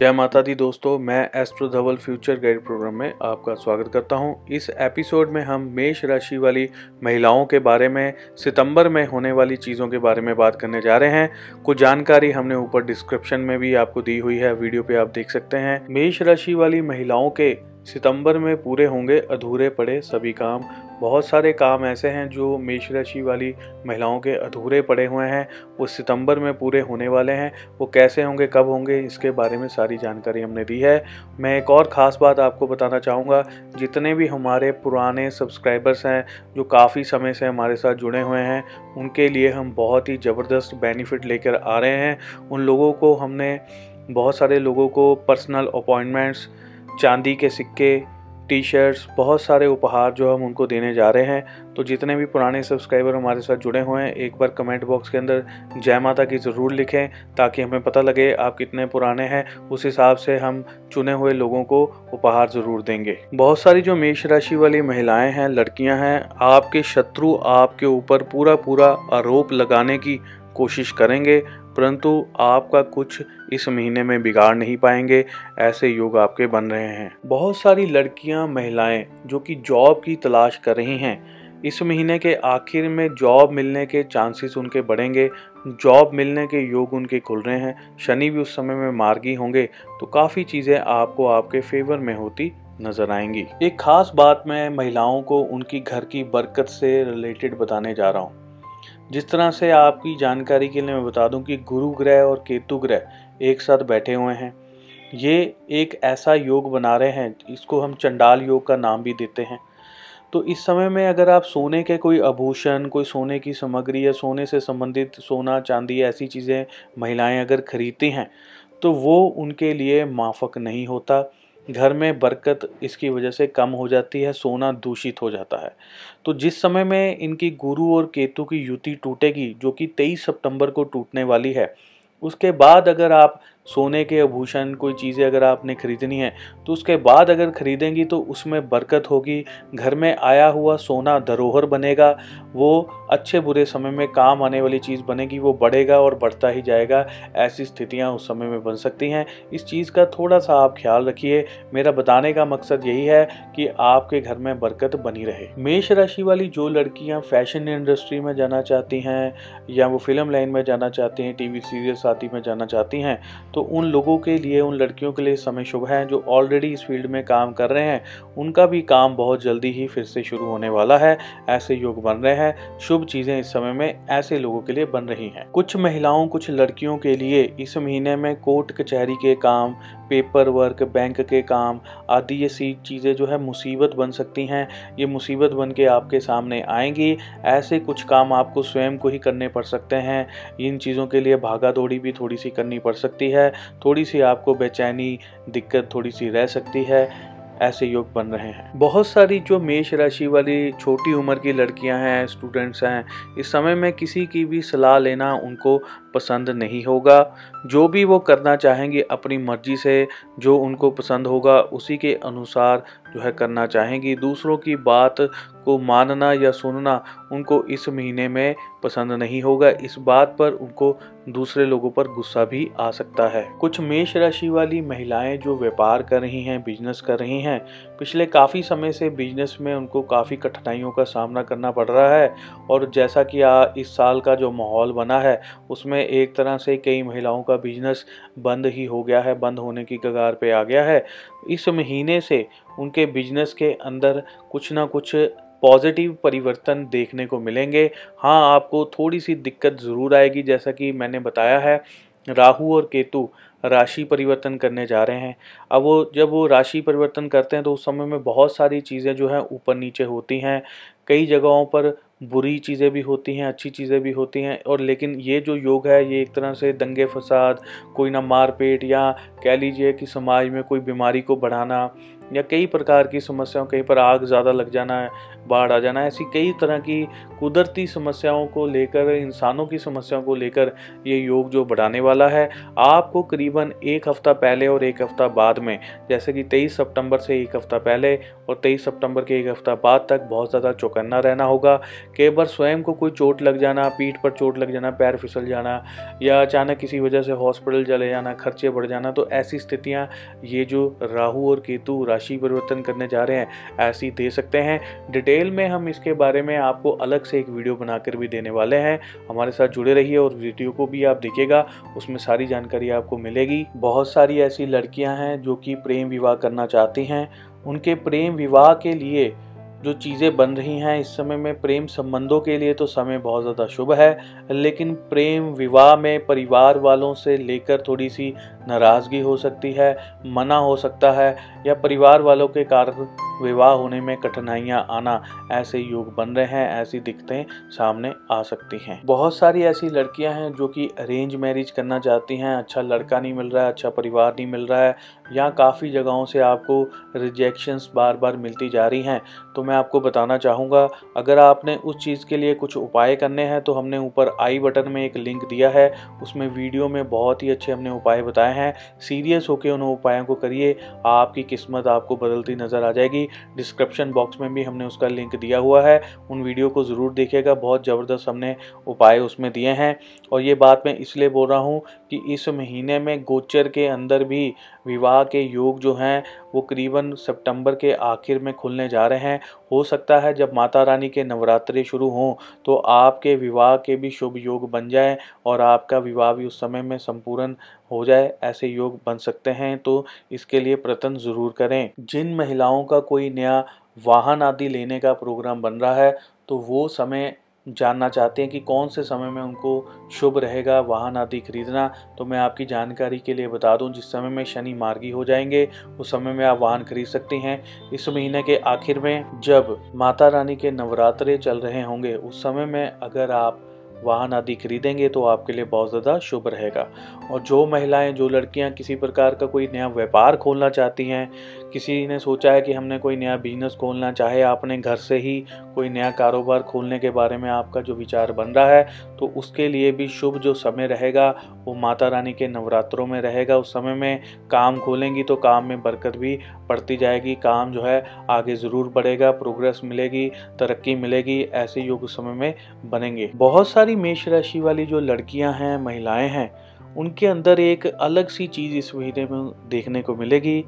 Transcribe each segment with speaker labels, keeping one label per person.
Speaker 1: जय माता दी दोस्तों, मैं astro Dhawal future guide program में आपका स्वागत करता हूँ। इस एपिसोड में हम मेष राशि वाली महिलाओं के बारे में, सितंबर में होने वाली चीज़ों के बारे में बात करने जा रहे हैं। कुछ जानकारी हमने ऊपर डिस्क्रिप्शन में भी आपको दी हुई है, वीडियो पे आप देख सकते हैं। मेष राशि वाली महिलाओं के सितंबर में पूरे होंगे, अधूरे पड़े सभी काम। बहुत सारे काम ऐसे हैं जो मेष राशि वाली महिलाओं के अधूरे पड़े हुए हैं। वो सितंबर में पूरे होने वाले हैं। वो कैसे होंगे, कब होंगे, इसके बारे में सारी जानकारी हमने दी है। मैं एक और ख़ास बात आपको बताना चाहूँगा। जितने भी हमारे पुराने सब्सक्राइबर्स हैं, जो काफ़ी समय से हमारे साथ जुड़े हुए हैं, उनके लिए हम बहुत ही ज़बरदस्त बेनिफिट लेकर आ रहे हैं। उन लोगों को हमने, बहुत सारे लोगों को पर्सनल अपॉइंटमेंट्स चांदी के सिक्के टी शर्ट्स बहुत सारे उपहार जो हम उनको देने जा रहे हैं। तो जितने भी पुराने सब्सक्राइबर हमारे साथ जुड़े हुए हैं, एक बार कमेंट बॉक्स के अंदर जय माता की ज़रूर लिखें ताकि हमें पता लगे आप कितने पुराने हैं। उस हिसाब से हम चुने हुए लोगों को उपहार ज़रूर देंगे। बहुत सारी जो मेष राशि वाली महिलाएँ हैं, लड़कियाँ हैं, आपके शत्रु आपके ऊपर पूरा पूरा आरोप लगाने की कोशिश करेंगे, परंतु आपका कुछ इस महीने में बिगाड़ नहीं पाएँगे, ऐसे योग आपके बन रहे हैं। बहुत सारी लड़कियाँ, महिलाएँ, जो कि जॉब की तलाश कर रही हैं, इस महीने के आखिर में जॉब मिलने के चांसेस उनके बढ़ेंगे। जॉब मिलने के योग उनके खुल रहे हैं। शनि भी उस समय में मार्गी होंगे तो काफ़ी चीज़ें आपको आपके फेवर में होती नज़र आएँगी। एक खास बात मैं महिलाओं को उनकी घर की बरकत से रिलेटेड बताने जा रहा हूँ। जिस तरह से आपकी जानकारी के लिए मैं बता दूँ कि गुरु ग्रह और केतु ग्रह एक साथ बैठे हुए हैं, ये एक ऐसा योग बना रहे हैं, इसको हम चंडाल योग का नाम भी देते हैं। तो इस समय में अगर आप सोने के कोई आभूषण, कोई सोने की सामग्री या सोने से संबंधित सोना, चांदी, ऐसी चीज़ें, महिलाएँ अगर खरीदती हैं तो वो उनके लिए माफक नहीं होता। घर में बरकत इसकी वजह से कम हो जाती है, सोना दूषित हो जाता है। तो जिस समय में इनकी गुरु और केतु की युति टूटेगी, जो कि 23 सितंबर को टूटने वाली है, उसके बाद अगर आप सोने के आभूषण, कोई चीज़ें अगर आपने ख़रीदनी है तो उसके बाद अगर ख़रीदेंगी तो उसमें बरकत होगी। घर में आया हुआ सोना धरोहर बनेगा, वो अच्छे बुरे समय में काम आने वाली चीज़ बनेगी, वो बढ़ेगा और बढ़ता ही जाएगा। ऐसी स्थितियाँ उस समय में बन सकती हैं। इस चीज़ का थोड़ा सा आप ख्याल रखिए। मेरा बताने का मकसद यही है कि आपके घर में बरकत बनी रहे। मेष राशि वाली जो लड़कियाँ फ़ैशन इंडस्ट्री में जाना चाहती हैं, या वो फ़िल्म लाइन में जाना चाहती हैं टी वी सीरियल साथी में जाना चाहती हैं तो तो उन लोगों के लिए, उन लड़कियों के लिए समय शुभ है जो ऑलरेडी इस फ़ील्ड में काम कर रहे हैं। उनका भी काम बहुत जल्दी ही फिर से शुरू होने वाला है। ऐसे योग बन रहे हैं। शुभ चीज़ें इस समय में ऐसे लोगों के लिए बन रही हैं। कुछ महिलाओं, कुछ लड़कियों के लिए इस महीने में कोर्ट, कचहरी के काम पेपर वर्क बैंक के काम आदि, ये सी चीज़ें जो है मुसीबत बन सकती हैं। ये मुसीबत बन के आपके सामने आएँगी। ऐसे कुछ काम आपको स्वयं को ही करने पड़ सकते हैं। इन चीज़ों के लिए भागा दौड़ी भी थोड़ी सी करनी पड़ सकती है। थोड़ी सी आपको बेचैनी, दिक्कत थोड़ी सी रह सकती है। ऐसे योग बन रहे हैं। बहुत सारी जो मेष राशि वाली छोटी उम्र की लड़कियाँ हैं स्टूडेंट्स हैं, इस समय में किसी की भी सलाह लेना उनको पसंद नहीं होगा। जो भी वो करना चाहेंगे अपनी मर्ज़ी से, जो उनको पसंद होगा, उसी के अनुसार जो है करना चाहेंगी। दूसरों की बात को मानना या सुनना उनको इस महीने में पसंद नहीं होगा। इस बात पर उनको दूसरे लोगों पर गुस्सा भी आ सकता है। कुछ मेष राशि वाली महिलाएँ जो व्यापार कर रही हैं, बिज़नेस कर रही हैं पिछले काफ़ी समय से बिज़नेस में उनको काफ़ी कठिनाइयों का सामना करना पड़ रहा है और जैसा कि आ, इस साल का जो माहौल बना है उसमें एक तरह से कई महिलाओं का बिज़नेस बंद ही हो गया है बंद होने की कगार पे आ गया है। इस महीने से उनके बिज़नेस के अंदर कुछ ना कुछ पॉजिटिव परिवर्तन देखने को मिलेंगे। हाँ आपको थोड़ी सी दिक्कत ज़रूर आएगी जैसा कि मैंने बताया है राहु और केतु राशि परिवर्तन करने जा रहे हैं। अब वो, जब वो राशि परिवर्तन करते हैं तो उस समय में बहुत सारी चीज़ें जो हैं ऊपर नीचे होती हैं। कई जगहों पर बुरी चीज़ें भी होती हैं, अच्छी चीज़ें भी होती हैं और लेकिन ये जो योग है, ये एक तरह से दंगे फसाद, कोई ना मारपीट या कह लीजिए कि समाज में कोई बीमारी को बढ़ाना या कई प्रकार की समस्याओं, कहीं पर आग ज़्यादा लग जाना बाढ़ आ जाना ऐसी कई तरह की कुदरती समस्याओं को लेकर, इंसानों की समस्याओं को लेकर ये योग जो बढ़ाने वाला है। आपको करीबन एक हफ़्ता पहले और एक हफ़्ता बाद में, जैसे कि तेईस सितंबर से एक हफ़्ता पहले और तेईस सितंबर के एक हफ़्ता बाद तक बहुत ज़्यादा चौकन्ना रहना होगा। कई बार स्वयं को कोई चोट लग जाना, पीठ पर चोट लग जाना, पैर फिसल जाना या अचानक किसी वजह से हॉस्पिटल चले जाना, खर्चे बढ़ जाना तो ऐसी स्थितियाँ ये जो राहु और केतु राशि परिवर्तन करने जा रहे हैं, ऐसी दे सकते हैं। डिटेल में हम इसके बारे में आपको अलग से एक वीडियो बनाकर भी देने वाले हैं। हमारे साथ जुड़े रहिए और वीडियो को भी आप देखिएगा, उसमें सारी जानकारी आपको मिलेगी। बहुत सारी ऐसी लड़कियाँ हैं जो कि प्रेम विवाह करना चाहती हैं। उनके प्रेम विवाह के लिए जो चीज़ें बन रही हैं इस समय में प्रेम संबंधों के लिए तो समय बहुत ज़्यादा शुभ है, लेकिन प्रेम विवाह में परिवार वालों से लेकर थोड़ी सी नाराज़गी हो सकती है, मना हो सकता है, या परिवार वालों के कारण विवाह होने में कठिनाइयाँ आना ऐसे योग बन रहे हैं, ऐसी दिक्कतें सामने आ सकती हैं। बहुत सारी ऐसी लड़कियाँ हैं जो कि अरेंज मैरिज करना चाहती हैं अच्छा लड़का नहीं मिल रहा है अच्छा परिवार नहीं मिल रहा है, या काफ़ी जगहों से आपको रिजेक्शंस बार बार मिलती जा रही हैं तो मैं आपको बताना चाहूँगा, अगर आपने उस चीज़ के लिए कुछ उपाय करने हैं तो हमने ऊपर आई बटन में एक लिंक दिया है, उसमें वीडियो में बहुत ही अच्छे हमने उपाय बताए हैं। सीरियस होकर उन उपायों को करिए, आपकी किस्मत आपको बदलती नज़र आ जाएगी। डिस्क्रिप्शन बॉक्स में भी हमने उसका लिंक दिया हुआ है, उन वीडियो को ज़रूर देखिएगा, बहुत ज़बरदस्त हमने उपाय उसमें दिए हैं। और ये बात मैं इसलिए बोल रहा हूँ कि इस महीने में गोचर के अंदर भी विवाह के योग जो हैं, वो करीबन सितंबर के आखिर में खुलने जा रहे हैं। हो सकता है जब माता रानी के नवरात्रे शुरू हों तो आपके विवाह के भी शुभ योग बन जाए और आपका विवाह भी उस समय में संपूर्ण हो जाए, ऐसे योग बन सकते हैं। तो इसके लिए प्रयत्न ज़रूर करें। जिन महिलाओं का कोई नया वाहन आदि लेने का प्रोग्राम बन रहा है तो वो समय जानना चाहते हैं कि कौन से समय में उनको शुभ रहेगा, वाहन आदि खरीदना तो मैं आपकी जानकारी के लिए बता दूँ, जिस समय में शनि मार्गी हो जाएँगे, उस समय में आप वाहन खरीद सकते हैं। इस महीने के आखिर में जब माता रानी के नवरात्रे चल रहे होंगे, उस समय में अगर आप वाहन आदि खरीदेंगे तो आपके लिए बहुत ज़्यादा शुभ रहेगा। और जो महिलाएँ, जो लड़कियाँ किसी प्रकार का कोई नया व्यापार खोलना चाहती हैं, किसी ने सोचा है कि हमने कोई नया बिज़नेस खोलना चाहे, आपने घर से ही कोई नया कारोबार खोलने के बारे में आपका जो विचार बन रहा है तो उसके लिए भी शुभ जो समय रहेगा, वो माता रानी के नवरात्रों में रहेगा। उस समय में काम खोलेंगी तो काम में बरकत भी बढ़ती जाएगी, काम जो है आगे ज़रूर बढ़ेगा प्रोग्रेस मिलेगी, तरक्की मिलेगी, ऐसे योग समय में बनेंगे। बहुत सारी मेष राशि वाली जो लड़कियाँ हैं, महिलाएँ हैं, उनके अंदर एक अलग सी चीज़ इस महीने में देखने को मिलेगी।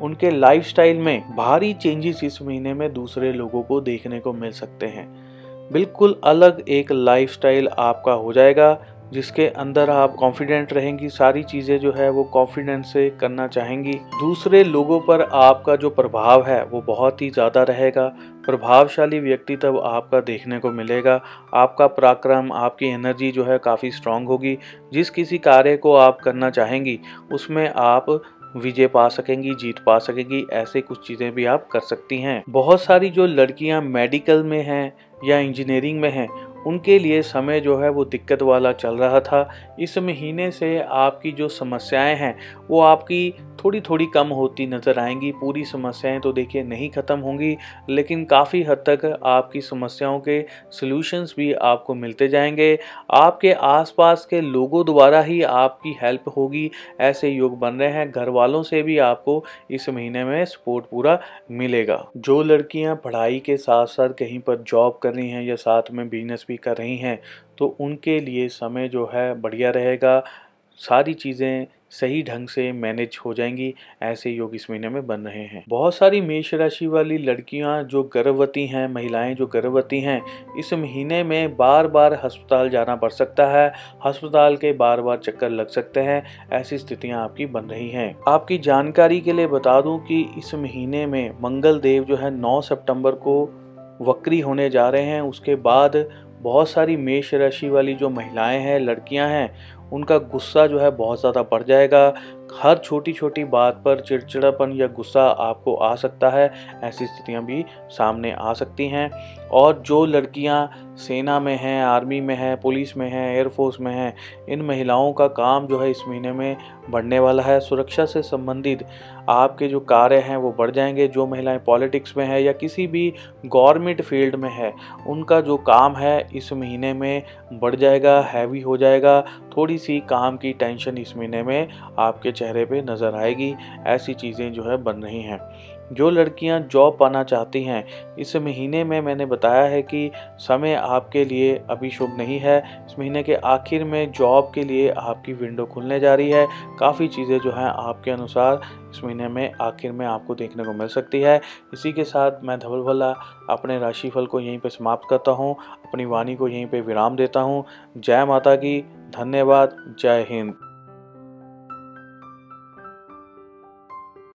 Speaker 1: उनके लाइफस्टाइल में भारी चेंजेस इस महीने में दूसरे लोगों को देखने को मिल सकते हैं। बिल्कुल अलग एक लाइफस्टाइल आपका हो जाएगा, जिसके अंदर आप कॉन्फिडेंट रहेंगी, सारी चीज़ें जो है वो कॉन्फिडेंस से करना चाहेंगी। दूसरे लोगों पर आपका जो प्रभाव है, वो बहुत ही ज़्यादा रहेगा। प्रभावशाली व्यक्ति तब आपका देखने को मिलेगा। आपका पराक्रम, आपकी एनर्जी जो है काफ़ी स्ट्रांग होगी। जिस किसी कार्य को आप करना चाहेंगी, उसमें आप विजय पा सकेंगी, जीत पा सकेंगी, ऐसे कुछ चीज़ें भी आप कर सकती हैं। बहुत सारी जो लड़कियाँ मेडिकल में हैं या इंजीनियरिंग में हैं उनके लिए समय जो है वो दिक्कत वाला चल रहा था। इस महीने से आपकी जो समस्याएँ हैं, वो आपकी थोड़ी थोड़ी कम होती नज़र आएँगी। पूरी समस्याएँ तो देखिए नहीं ख़त्म होंगी, लेकिन काफ़ी हद तक आपकी समस्याओं के सलूशंस भी आपको मिलते जाएँगे। आपके आसपास के लोगों द्वारा ही आपकी हेल्प होगी। ऐसे योग बन रहे हैं। घर वालों से भी आपको इस महीने में सपोर्ट पूरा मिलेगा। जो लड़कियाँ पढ़ाई के साथ साथ कहीं पर जॉब कर रही हैं या साथ में बिज़नेस कर रही हैं तो उनके लिए समय जो है बढ़िया रहेगा। सारी चीज़ें सही ढंग से मैनेज हो जाएँगी, ऐसे योग इस महीने में बन रहे हैं। बहुत सारी मेष राशि वाली लड़कियाँ जो गर्भवती हैं, महिलाएँ जो गर्भवती हैं, इस महीने में बार बार अस्पताल जाना पड़ सकता है। अस्पताल के बार बार चक्कर लग सकते हैं, ऐसी स्थितियाँ आपकी बन रही हैं। आपकी जानकारी के लिए बता दूँ कि इस महीने में मंगल देव जो है नौ सितंबर को वक्री होने जा रहे हैं, उसके बाद बहुत सारी मेष राशि वाली जो महिलाएँ हैं, लड़कियाँ हैं, उनका गुस्सा जो है बहुत ज़्यादा बढ़ जाएगा। हर छोटी छोटी बात पर चिड़चिड़ापन या गुस्सा आपको आ सकता है। ऐसी स्थितियाँ भी सामने आ सकती हैं। और जो लड़कियाँ सेना में हैं, आर्मी में हैं, पुलिस में हैं, एयरफोर्स में हैं, इन महिलाओं का काम जो है इस महीने में बढ़ने वाला है। सुरक्षा से संबंधित आपके जो कार्य हैं वो बढ़ जाएँगे। जो महिलाएँ पॉलिटिक्स में है या किसी भी गवर्नमेंट फ़ील्ड में है, उनका जो काम है इस महीने में बढ़ जाएगा, हैवी हो जाएगा। थोड़ी सी काम की टेंशन इस महीने में आपके चेहरे पे नज़र आएगी, ऐसी चीज़ें जो है बन रही हैं। जो लड़कियाँ जॉब पाना चाहती हैं, इस महीने में मैंने बताया है कि समय आपके लिए अभी शुभ नहीं है। इस महीने के आखिर में जॉब के लिए आपकी विंडो खुलने जा रही है। काफ़ी चीज़ें जो हैं आपके अनुसार इस महीने में, आखिर में आपको देखने को मिल सकती है। इसी के साथ मैं धवल भला अपने राशिफल को यहीं पर समाप्त करता हूँ, अपनी वाणी को यहीं पर विराम देता हूँ। जय माता की, धन्यवाद, जय हिंद।